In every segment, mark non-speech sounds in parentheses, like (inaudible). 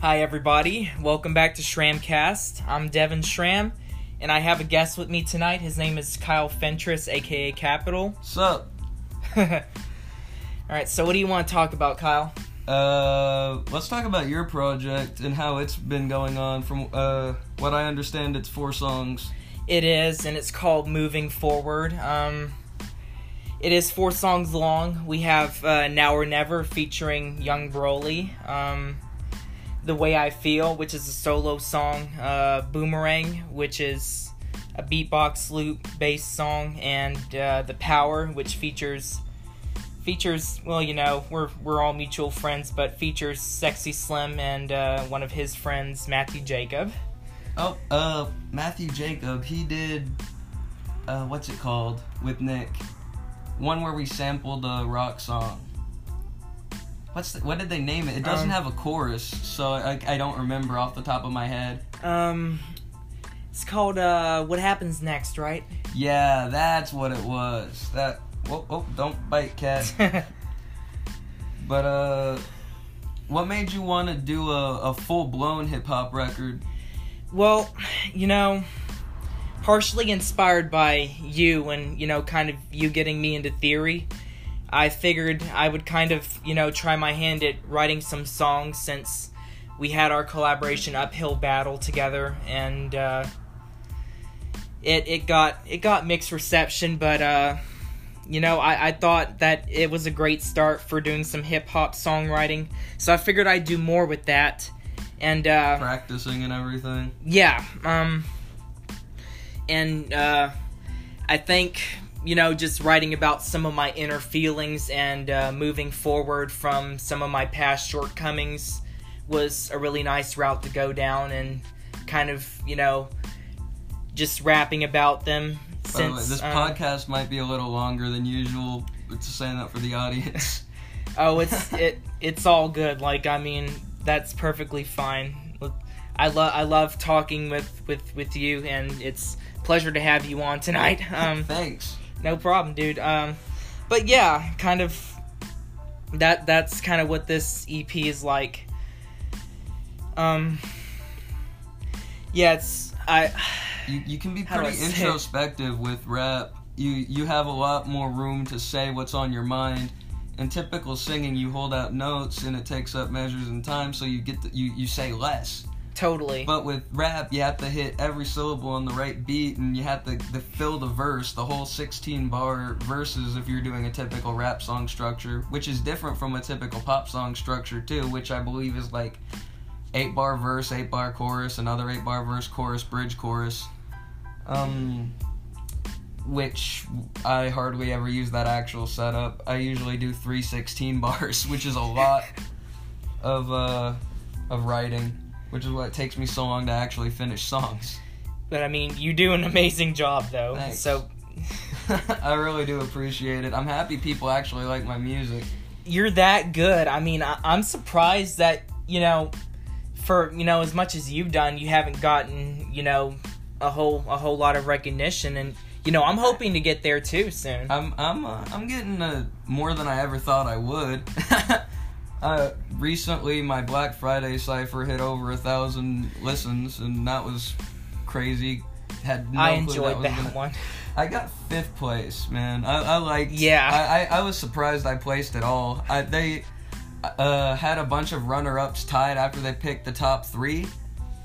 Hi, everybody. Welcome back to Shramcast. I'm Devin Shram, and I have a guest with me tonight. His name is Kyle Fentress, aka Capital. Sup? (laughs) All right, so what do you want to talk about, Kyle? Uh, let's talk about your project and how it's been going on. From uh, what I understand, it's four songs. It is, and it's called Moving Forward. Um, it is four songs long. We have uh, Now or Never featuring Young Broly. Um, the Way I Feel, which is a solo song. Uh, Boomerang, which is a beatbox loop based song, and uh, The Power, which features features well, you know, we're we're all mutual friends, but features Sexy Slim and uh, one of his friends, Matthew Jacob. Oh, uh, Matthew Jacob, he did, uh, what's it called with Nick? One where we sampled a rock song. What's the, what did they name it? It doesn't Um, have a chorus, so I, I don't remember off the top of my head. Um, it's called uh, What Happens Next, right? Yeah, that's what it was. That. oh, whoa, don't bite, cat. (laughs) But uh, what made you want to do a, a full blown hip hop record? well, you know, partially inspired by you and you know, kind of you getting me into theory. I figured I would kind of, you know, try my hand at writing some songs since we had our collaboration uphill battle together. And uh it it got it got mixed reception but uh you know I, I thought that it was a great start for doing some hip hop songwriting. So I figured I'd do more with that. And uh Practicing and everything. yeah um and uh i think you know just writing about some of my inner feelings and uh, moving forward from some of my past shortcomings was a really nice route to go down and kind of you know just rapping about them the way, since this um, podcast might be a little longer than usual. Just saying that for the audience. (laughs) (laughs) oh it's it it's all good like i mean that's perfectly fine i love i love talking with with with you and it's a pleasure to have you on tonight (laughs) um Thanks. No problem dude um but yeah kind of that that's kind of what this ep is like um yeah it's i You, you can be pretty introspective with rap. You you have a lot more room to say what's on your mind. In typical singing, you hold out notes and it takes up measures and time, so you get the, you you say less. Totally But with rap, you have to hit every syllable on the right beat, and you have to, to fill the verse, the whole 16 bar verses, if you're doing a typical rap song structure, which is different from a typical pop song structure too, which I believe is like eight bar verse, eight bar chorus, another eight bar verse, chorus, bridge, chorus. Um, which I hardly ever use that actual setup. I usually do three 16 (laughs) bars, which is a lot of uh of writing which is why it takes me so long to actually finish songs. but i mean you do an amazing job though Thanks. so (laughs) I really do appreciate it. I'm happy people actually like my music. you're that good i mean I, i'm surprised that you know for you know as much as you've done you haven't gotten you know a whole a whole lot of recognition and you know i'm hoping to get there too soon I'm I'm uh, I'm getting uh, more than I ever thought I would. (laughs) uh, recently, my Black Friday cipher hit over a thousand listens, and that was crazy. Had no i enjoyed that gonna- one I got fifth place, man. I, I liked. Yeah. I, I, I was surprised I placed at all. I, they uh, had a bunch of runner-ups tied after they picked the top three.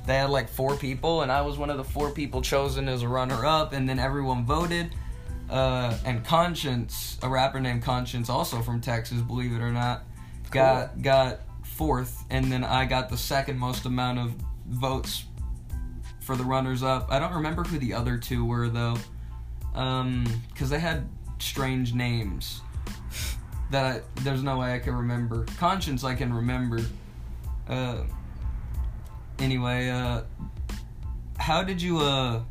They had like four people, and I was one of the four people chosen as a runner-up. And then everyone voted. Uh, and Conscience, a rapper named Conscience, also from Texas, believe it or not, got got fourth, and then I got the second most amount of votes for the runners-up. I don't remember who the other two were though um because they had strange names that I, there's no way i can remember. Conscience i can remember. Uh anyway uh how did you uh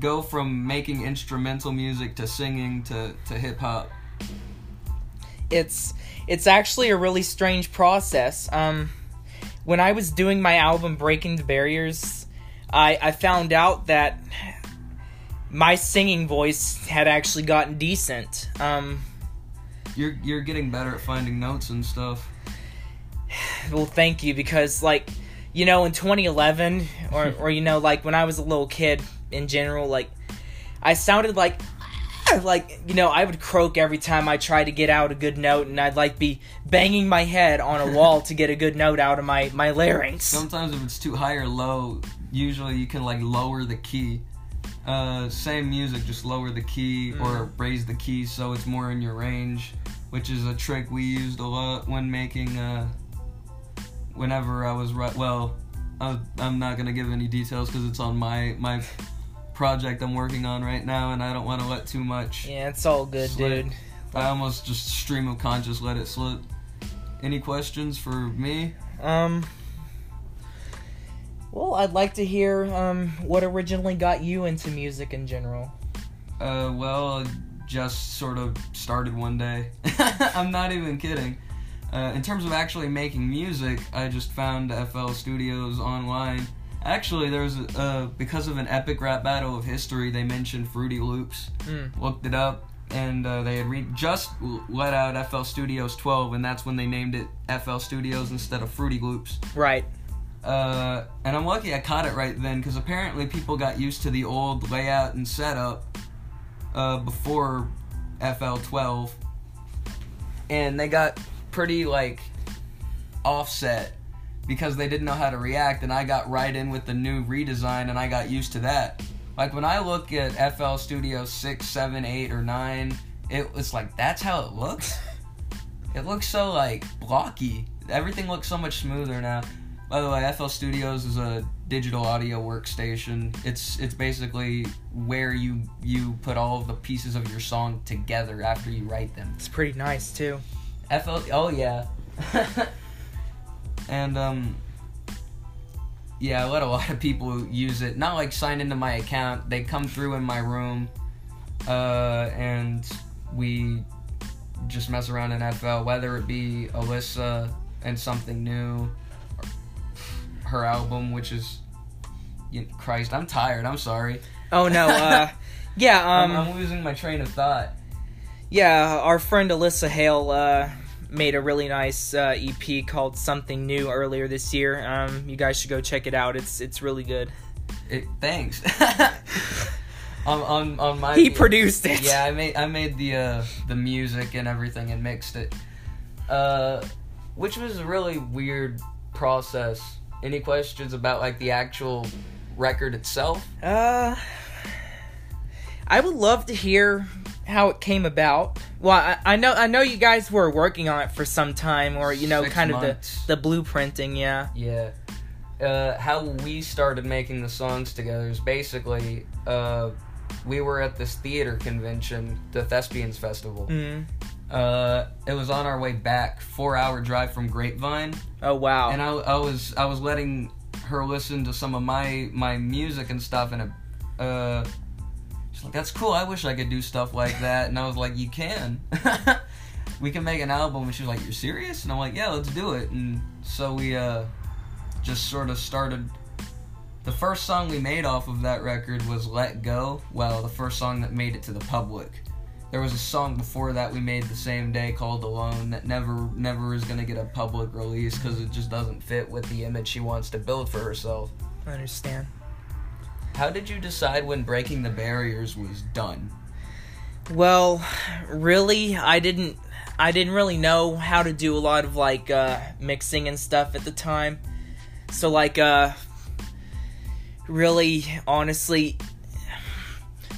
go from making instrumental music to singing to to hip-hop it's it's actually a really strange process. Um, when I was doing my album Breaking the Barriers, I I found out that my singing voice had actually gotten decent. Um, You're you're getting better at finding notes and stuff. well, thank you because like you know, in 2011, or or you know, like when I was a little kid in general, like I sounded like like you know I would croak every time I tried to get out a good note, and I'd like be banging my head on a wall to get a good note out of my my larynx. Sometimes if it's too high or low, usually you can like lower the key. Uh, same music, just lower the key or raise the key so it's more in your range, which is a trick we used a lot when making. Uh, whenever I was right, well, I, I'm not gonna give any details because it's on my my project I'm working on right now, and I don't want to let too much. Yeah, it's all good, Slip. dude. I almost just stream of conscious let it slip. Any questions for me? Um. Well, I'd like to hear um what originally got you into music in general. Uh, well, just sort of started one day. (laughs) I'm not even kidding. Uh, in terms of actually making music, I just found FL Studios online. Actually, there's uh, because of an epic rap battle of history, they mentioned Fruity Loops. Mm. Looked it up, and uh, they had re- just let out FL Studios 12, and that's when they named it FL Studios instead of Fruity Loops. Right. Uh, and I'm lucky I caught it right then because apparently people got used to the old layout and setup uh, before FL 12, and they got pretty like offset because they didn't know how to react. And I got right in with the new redesign, and I got used to that. Like when I look at FL Studio 6, 7, 8, or 9, it, it's like that's how it looks. It looks so like blocky. Everything looks so much smoother now. By the way, FL Studios is a digital audio workstation. It's it's basically where you you put all of the pieces of your song together after you write them. It's pretty nice too. FL oh yeah. (laughs) and um yeah, I let a (laughs) lot of people use it. Not like sign into my account. They come through in my room uh and we just mess around in FL whether it be Alyssa and something new her album which is you Christ, I'm tired. I'm sorry. Oh no. Uh. (laughs) Yeah. I'm, Um. I'm losing my train of thought. Yeah. Our friend Alyssa Hale uh made a really nice uh, EP called Something New earlier this year. Um. You guys should go check it out. It's it's really good. It, thanks. (laughs) on, on on my He produced it. Yeah, I made I made the uh, the music and everything and mixed it, uh, which was a really weird process. Any questions about like the actual record itself? Uh, I would love to hear how it came about. Well, I, I know I know you guys were working on it for some time, or you know, Six kind months. of the the blueprinting. Yeah. Yeah. Uh, how we started making the songs together is basically uh, we were at this theater convention, the Thespians Festival. Mm. Uh, it was on our way back, four hour drive from Grapevine. Oh wow. and I, I was I was letting her listen to some of my my music and stuff, and it, uh, she's like, "That's cool. I wish I could do stuff like that." And I was like, "You can. (laughs) we can make an album." And she was like, "You're serious?" And I'm like, "Yeah, let's do it." And so we uh, just sort of started. The first song we made off of that record was "Let Go." Well, the first song that made it to the public. There was a song before that we made the same day called "Alone" that never, never is gonna get a public release because it just doesn't fit with the image she wants to build for herself. I understand. How did you decide when breaking the barriers was done? Well, really, I didn't. I didn't really know how to do a lot of like uh, mixing and stuff at the time. So like, uh, really, honestly,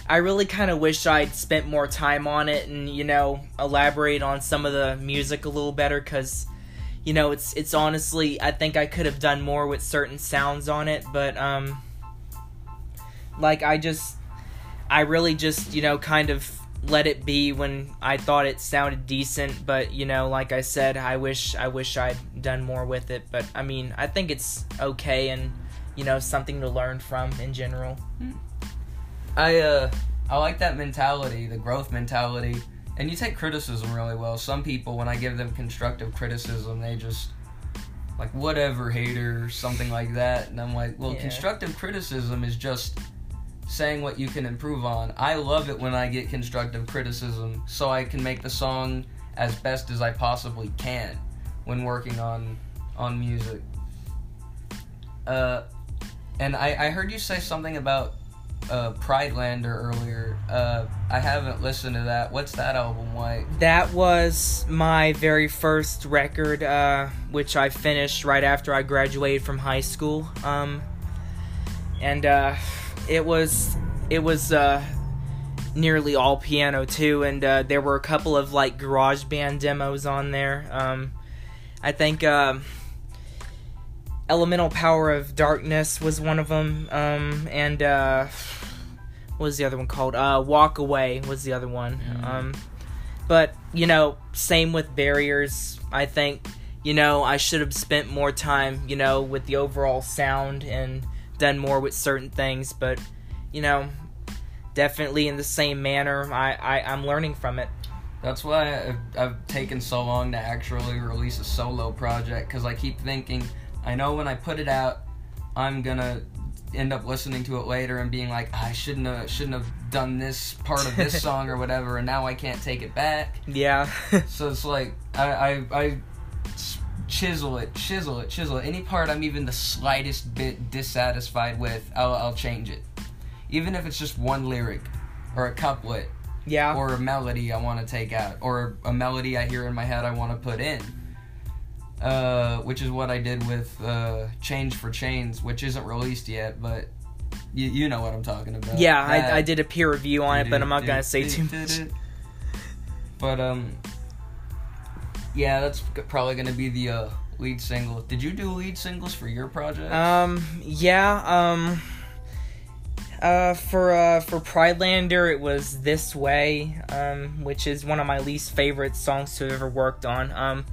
I really kind of wish I'd spent more time on it and you know elaborate on some of the music a little better because you know it's it's honestly I think I could have done more with certain sounds on it, but um, like I just I really just you know kind of let it be when I thought it sounded decent, but you know, like I said, I wish I wish I'd done more with it. But I mean, I think it's okay and you know something to learn from in general. I uh I like that mentality, the growth mentality. And you take criticism really well. Some people when I give them constructive criticism, they just like whatever hater, something like that. And I'm like, well, Yeah. constructive criticism is just saying what you can improve on. I love it when I get constructive criticism so I can make the song as best as I possibly can when working on on music. Uh, and I, I heard you say something about uh, Pridelander earlier. Uh, I haven't listened to that. What's that album like? That was my very first record, uh, which I finished right after I graduated from high school. Um, and uh, it was it was uh, nearly all piano too, and uh, there were a couple of like garage band demos on there. Um, I think uh, Elemental Power of Darkness was one of them, um, and uh, what was the other one called? Uh, Walk Away was the other one. Mm. Um, but you know, same with Barriers. I think you know I should have spent more time, you know, with the overall sound and done more with certain things. But you know, definitely in the same manner, I, I I'm learning from it. That's why I've, I've taken so long to actually release a solo project because I keep thinking, I know when I put it out, I'm gonna end up listening to it later and being like, I shouldn't have shouldn't have done this part of this (laughs) song or whatever, and now I can't take it back. Yeah. So it's like I I, I chisel it, chisel it, chisel it. Any part I'm even the slightest bit dissatisfied with, I'll I'll change it, even if it's just one lyric or a couplet yeah. or a melody I want to take out, or a melody I hear in my head I want to put in. Uh, which is what I did with uh, Change for Chains, which isn't released yet, but you, you know what I'm talking about. yeah, I, I did a peer review on it, but I'm not gonna say too much. But um, yeah, that's probably gonna be the uh, lead single. Did you do lead singles for your project? Um, yeah, um, uh, for, uh, for Pridelander, it was This Way, um, which is one of my least favorite songs to have ever worked on. Um,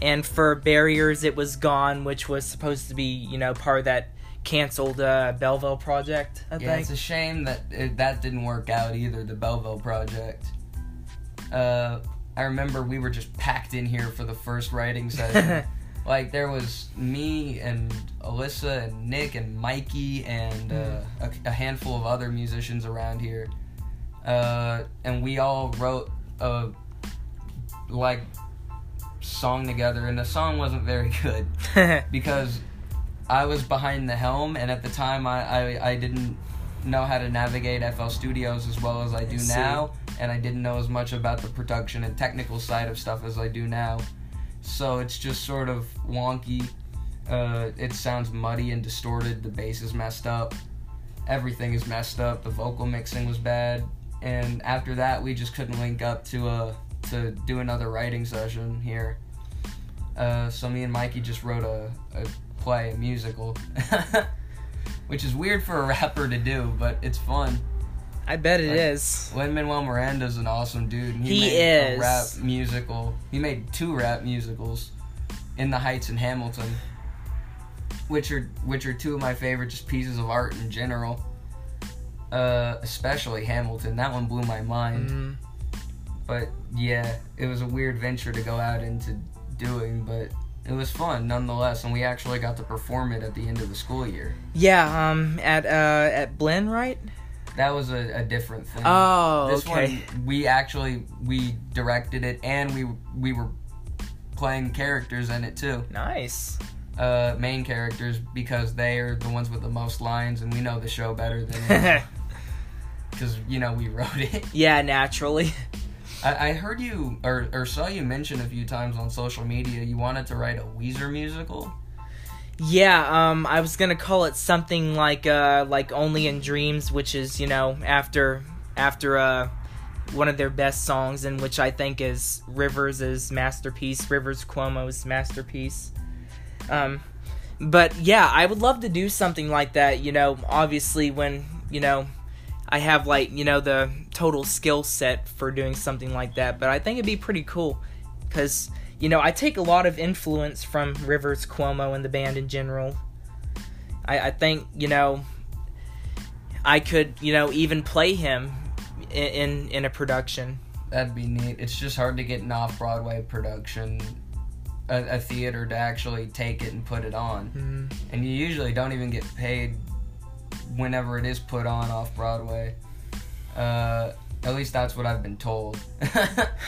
and for Barriers, it was Gone, which was supposed to be, you know, part of that canceled, uh, Belleville project, I yeah, think. it's a shame that it, that didn't work out either. The Belleville project. Uh, I remember we were just packed in here for the first writing (laughs) session. like there was me and Alyssa and Nick and Mikey and uh, a, a handful of other musicians around here, uh, and we all wrote a like song together, and the song wasn't very (laughs) good (laughs) because I was behind the helm, and at the time I, I, I didn't know how to navigate FL Studios as well as I do see. now, and I didn't know as much about the production and technical side of stuff as I do now. So it's just sort of wonky. Uh, it sounds muddy and distorted. The bass is messed up. Everything is messed up. The vocal mixing was bad, and after that, we just couldn't link up to uh to do another writing session here. Uh, so me and Mikey just wrote a, a play, a musical, (laughs) which is weird for a rapper to do, but it's fun. I bet it Like- is. Lin Manuel Miranda's an awesome dude. And He made is. a rap musical. He made two rap musicals, In the Heights and Hamilton, which are which are two of my favorite just pieces of art in general. Uh, especially Hamilton. That one blew my mind. Mm, But yeah, it was a weird venture to go out into doing, but it was fun nonetheless. And we actually got to perform it at the end of the school year. yeah, um, at, uh, at Blinn, right? That was a, a different thing. Oh, this okay. one we actually we directed it and we we were playing characters in it too Nice. uh main characters because they are the ones with the most lines and we know the show better than (laughs) because you know we wrote it yeah, naturally. (laughs) I, I heard you or, or saw you mention a few times on social media you wanted to write a weezer musical Yeah, um, I was gonna call it something like, uh, like Only in Dreams, which is, you know, after, after, uh, one of their best songs, and which I think is Rivers' masterpiece, Rivers Cuomo's masterpiece. Um, but yeah, I would love to do something like that, you know, obviously when, you know, I have like, you know, the total skill set for doing something like that, but I think it'd be pretty cool because you know I take a lot of influence from Rivers Cuomo and the band in general. I, I think you know I could you know even play him in in, in a production. that'd be neat it's just hard to get an off-broadway production a, a theater to actually take it and put it on Mm. and you usually don't even get paid whenever it is put on off Broadway. Uh, at least that's what I've been told (laughs)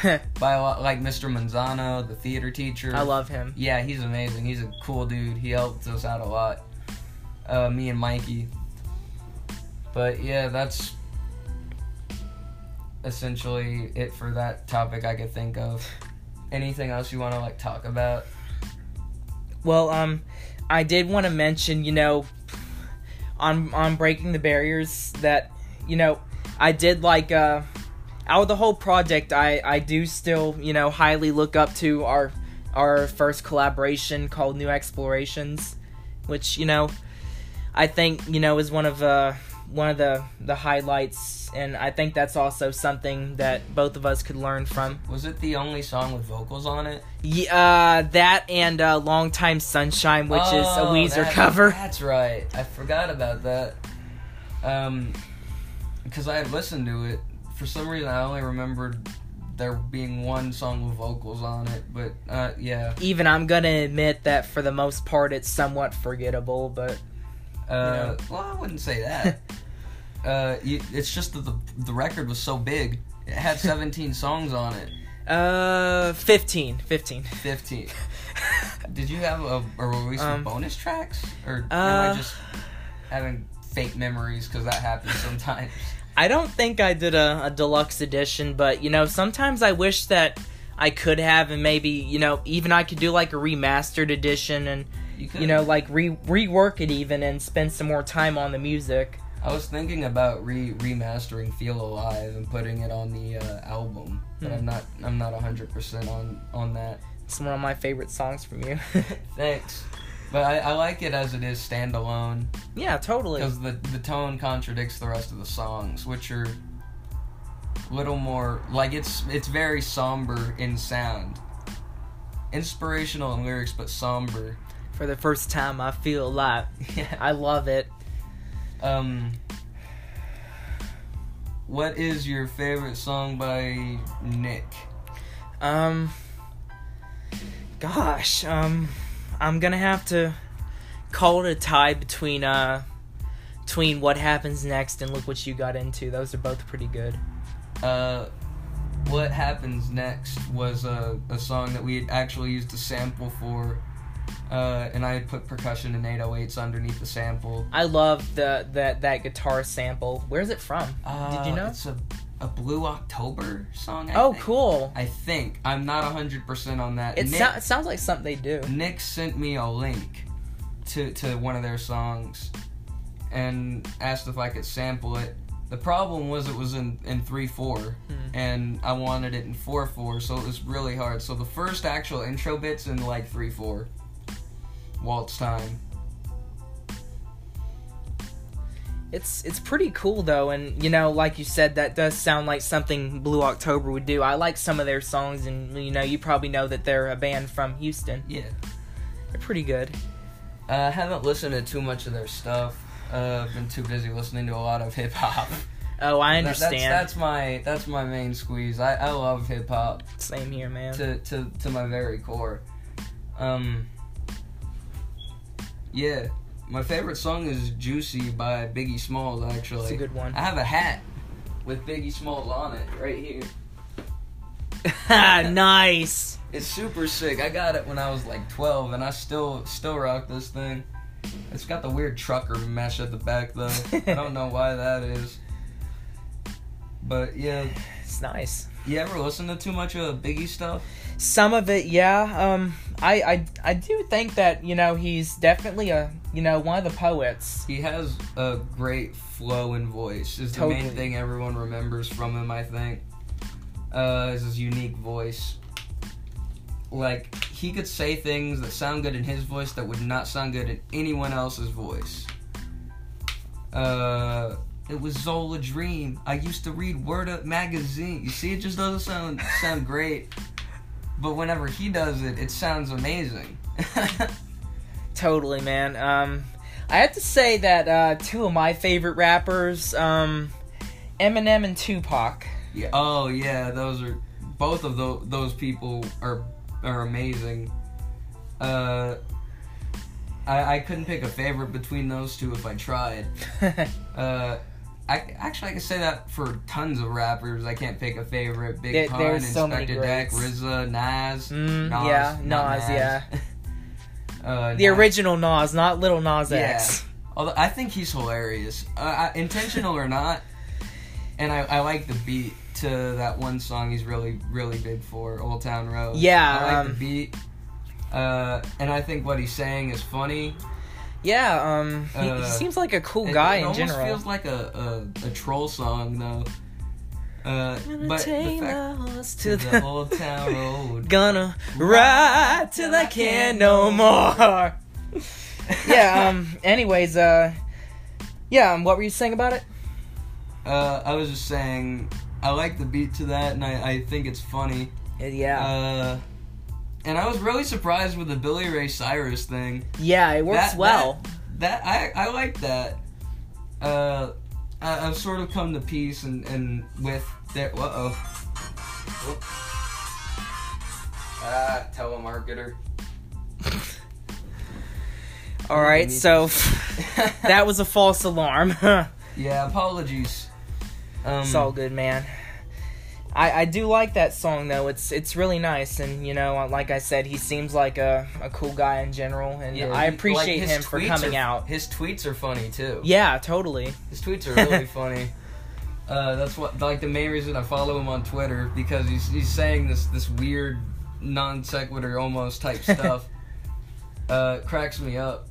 (laughs) by a lot, like Mr. Manzano, the theater teacher. I love him. Yeah, he's amazing. He's a cool dude. He helped us out a lot. uh, me and Mikey. But yeah, that's essentially it for that topic I could think of. Anything else you want to like talk about? Well, um, I did want to mention, you know, on on breaking the barriers that, you know, I did like uh out of the whole project, I I do still, you know, highly look up to our our first collaboration called New Explorations, which, you know, I think, you know, is one of uh one of the the highlights and I think that's also something that both of us could learn from. Was it the only song with vocals on it? Yeah, uh, that and uh, "Long Time Sunshine," which is a Oh, Weezer that- cover. That's right. I forgot about that. Um, because I had listened to it. For some reason, I only remembered there being one song with vocals on it. But uh, yeah, Even I'm gonna admit that for the most part, it's somewhat forgettable. But uh, well, I wouldn't say that. (laughs) uh, you, it's just that the the record was so big. It had 17 (laughs) songs on it. uh, 15, 15. 15. (laughs) Did you have a, a release Um, of bonus tracks, or am uh, I just having fake memories because that happens (laughs) sometimes? I don't think I did a, a deluxe edition, but you know, sometimes I wish that I could have, and maybe you know, even I could do like a remastered edition, and You you know, like re rework it even, and spend some more time on the music. I was thinking about re remastering "Feel Alive" and putting it on the uh, album, but Hmm. I'm not. I'm not hundred percent on on that. It's one of my favorite songs from you. (laughs) Thanks, but I, I like it as it is standalone yeah, totally. because the the tone contradicts the rest of the songs, which are little more like it's it's very somber in sound, inspirational in lyrics, but somber. For the first time, I feel alive. (laughs) yeah. I love it. Um, what is your favorite song by Nick? Um, gosh, um, I'm gonna have to call it a tie between uh, between what happens next and look what you got into. Those are both pretty good. Uh, what happens next was a, a song that we had actually used a sample for, uh, and I put percussion and 808s underneath the sample. I love the, that that guitar sample. Where's it from? Uh, Did you uh, know? It's a, a Blue October song. I oh, think. cool. I think I'm not 100 percent on that. It, Nick, so- it sounds like something they do. Nick sent me a link to to one of their songs, and asked if I could sample it. The problem was it was in, in 3 4, hmm. and I wanted it in 4 4, so it was really hard. So the first actual intro bit's in like 3 4. Walt Stein. It's it's pretty cool though, and you know, like you said, that does sound like something Blue October would do. I like some of their songs, and you know, you probably know that they're a band from Houston. Yeah, they're pretty good. I haven't listened to too much of their stuff. Uh, I've been too busy listening to a lot of hip hop. (laughs) Oh, I understand. That, that's, that's, my that's my main squeeze. I, I love hip hop. Same here, man. To to to my very core. Um, yeah, my favorite song is "Juicy" by Biggie Smalls. Actually, It's a good one. I have a hat with Biggie Smalls on it right here. (laughs) nice. It's super sick. I got it when I was like 12, and I still still rock this thing. It's got the weird trucker mesh at the back though. I don't know why that is. But yeah, It's nice. you ever listen to too much of Biggie stuff? Some of it, yeah. Um, I, I, I do think that you know he's definitely a you know one of the poets. He has a great flow and voice. Is the main thing everyone remembers from him. I think. Uh, is his unique voice. Like he could say things that sound good in his voice that would not sound good in anyone else's voice. Uh, it was Zola Dream. I used to read Word Up magazine. You see, it just doesn't sound sound great. But whenever he does it, it sounds amazing. (laughs) Totally, man. Um, I have to say that uh, two of my favorite rappers, um, Eminem and Tupac. Yeah. Oh yeah, those are both of those those people are are amazing. Uh, I I couldn't pick a favorite between those two if I tried. (laughs) Uh, I actually I can say that for tons of rappers. I can't pick a favorite. Big There- Pun, so Inspectah Deck. RZA, Nas. Mm, Nas, yeah, not Nas, yeah. (laughs) uh, the Nas. original Nas, not Lil Nas X. Although I think he's hilarious, uh, I, intentional or not. And I, I like the beat to that one song he's really really big for, Old Town Road. Yeah, I like um, the beat. Uh, and I think what he's saying is funny. Yeah, um, he, Uh, he seems like a cool It- guy it, in almost general. feels like a, a, a troll song though. Uh, but the fact (laughs) to to the Old Town Road. Gonna ride till I can't no more. (laughs) yeah. Um. Anyways. Uh. Yeah. Um, what were you saying about it? Uh, I was just saying, I like the beat to that, and I, I think it's funny. Yeah. Uh, and I was really surprised with the Billy Ray Cyrus thing. yeah. It works that- well. That I I like that. Uh, I, I've sort of come to peace and and with that. Uh oh. Ah, telemarketer. (laughs) All right. So (laughs) that was a false alarm. (laughs) Yeah, apologies. Um, it's all good, man. I, I do like that song though. It's it's really nice, and you know, like I said, he seems like a, a cool guy in general, and yeah, I he- like, appreciate him for coming are- out. His tweets are funny too. Yeah, totally. His tweets are (laughs) really funny. Uh, that's what like the main reason I follow him on Twitter because he's he's saying this this weird non sequitur almost type (laughs) stuff. uh, cracks me up.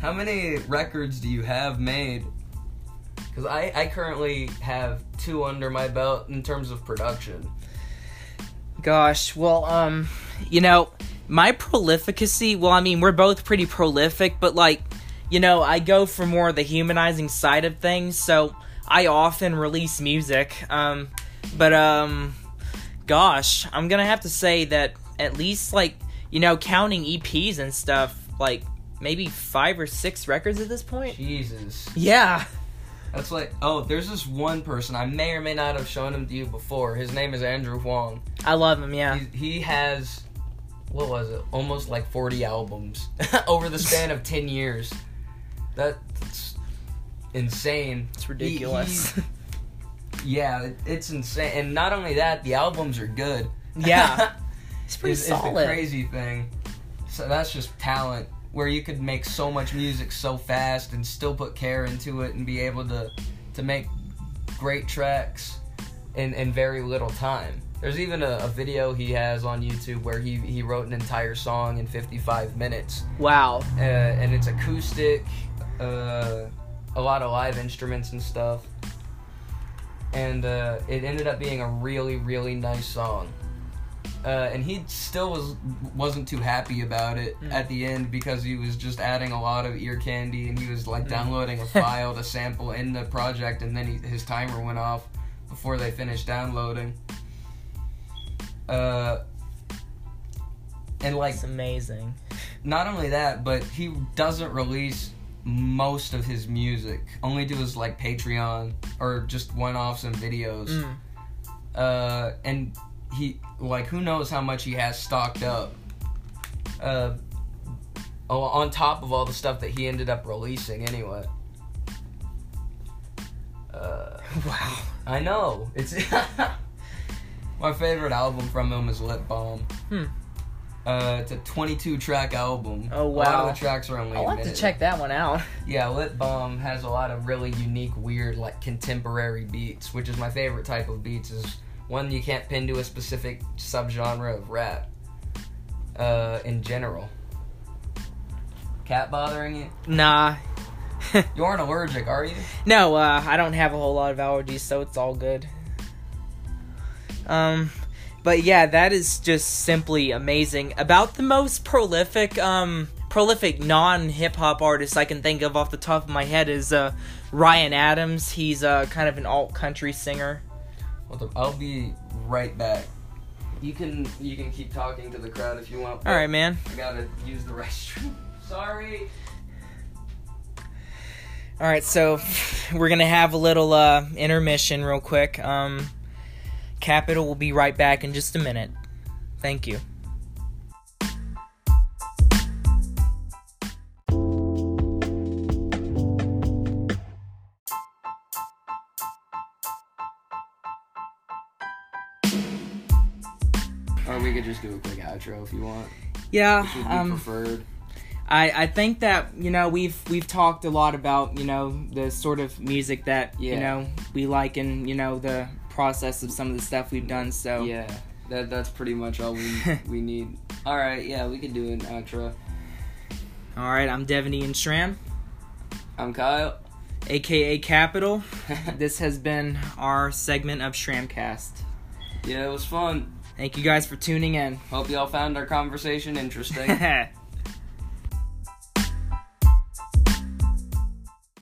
How many records do you have made? Because I I currently have two under my belt in terms of production. Gosh, well, um, you know, my prolificacy, well, I mean, we're both pretty prolific, but like, you know, I go for more of the humanizing side of things, so I often release music. Um, but, um, gosh, I'm gonna have to say that at least, like, you know, counting EPs and stuff, like, maybe five or six records at this point? Jesus. Yeah. That's like, oh, there's this one person I may or may not have shown him to you before. His name is Andrew Huang. I love him, yeah. He, he has, what was it? Almost like 40 albums (laughs) over the span of 10 years. That's insane. It's ridiculous. he- yeah, it- it's insane. And not only that, the albums are good. Yeah. (laughs) it's pretty is, is the solid. crazy thing. So that's just talent, where you could make so much music so fast and still put care into it and be able to to make great tracks in in very little time. There's even a, a video he has on YouTube where he he wrote an entire song in 55 minutes, Wow. uh, and it's acoustic, uh, a lot of live instruments and stuff. And uh, it ended up being a really, really nice song. Uh, and he still was wasn't too happy about it Mm. at the end because he was just adding a lot of ear candy and he was like Mm. downloading a (laughs) file to sample in the project and then he, his timer went off before they finished downloading. Uh, and like It's amazing. not only that, but he doesn't release most of his music. Only does like Patreon or just one-offs and videos. Mm. Uh, and he like who knows how much he has stocked up. Uh, oh, on top of all the stuff that he ended up releasing anyway. Uh, (laughs) Wow. I know it's (laughs) my favorite album from him is Lip Balm. Hmm. Uh, it's a 22 track album. Oh, wow! A lot of the tracks are only. A have to check that one out. Yeah, Lip Balm has a lot of really unique, weird, like contemporary beats, which is my favorite type of beats. Is one you can't pin to a specific subgenre of rap. Uh, in general. Cat bothering you? Nah. (laughs) You aren't allergic, are you? no, uh, I don't have a whole lot of allergies, so it's all good. Um, but yeah, that is just simply amazing. About the most prolific, um, prolific non hip hop artist I can think of off the top of my head is uh, Ryan Adams. He's uh, kind of an alt country singer. Well, the- I'll be right back. You can you can keep talking to the crowd if you want. All right, man. I gotta use the (laughs) restroom. Sorry. All right, so (laughs) we're gonna have a little uh, intermission real quick. Um, Capital will be right back in just a minute. Thank you. We could just do a quick outro if you want. Yeah, Which would be um, preferred. I, I think that you know we've we've talked a lot about you know the sort of music that you know we like and you know the process of some of the stuff we've done. So Yeah, that that's pretty much all we (laughs) we need. All right, yeah, we could do an outro. all right, I'm Devaney and Shram, I'm Kyle. aka Capital. (laughs) this has been our segment of Shramcast. yeah, it was fun. Thank you guys for tuning in. Hope y'all found our conversation interesting. (laughs)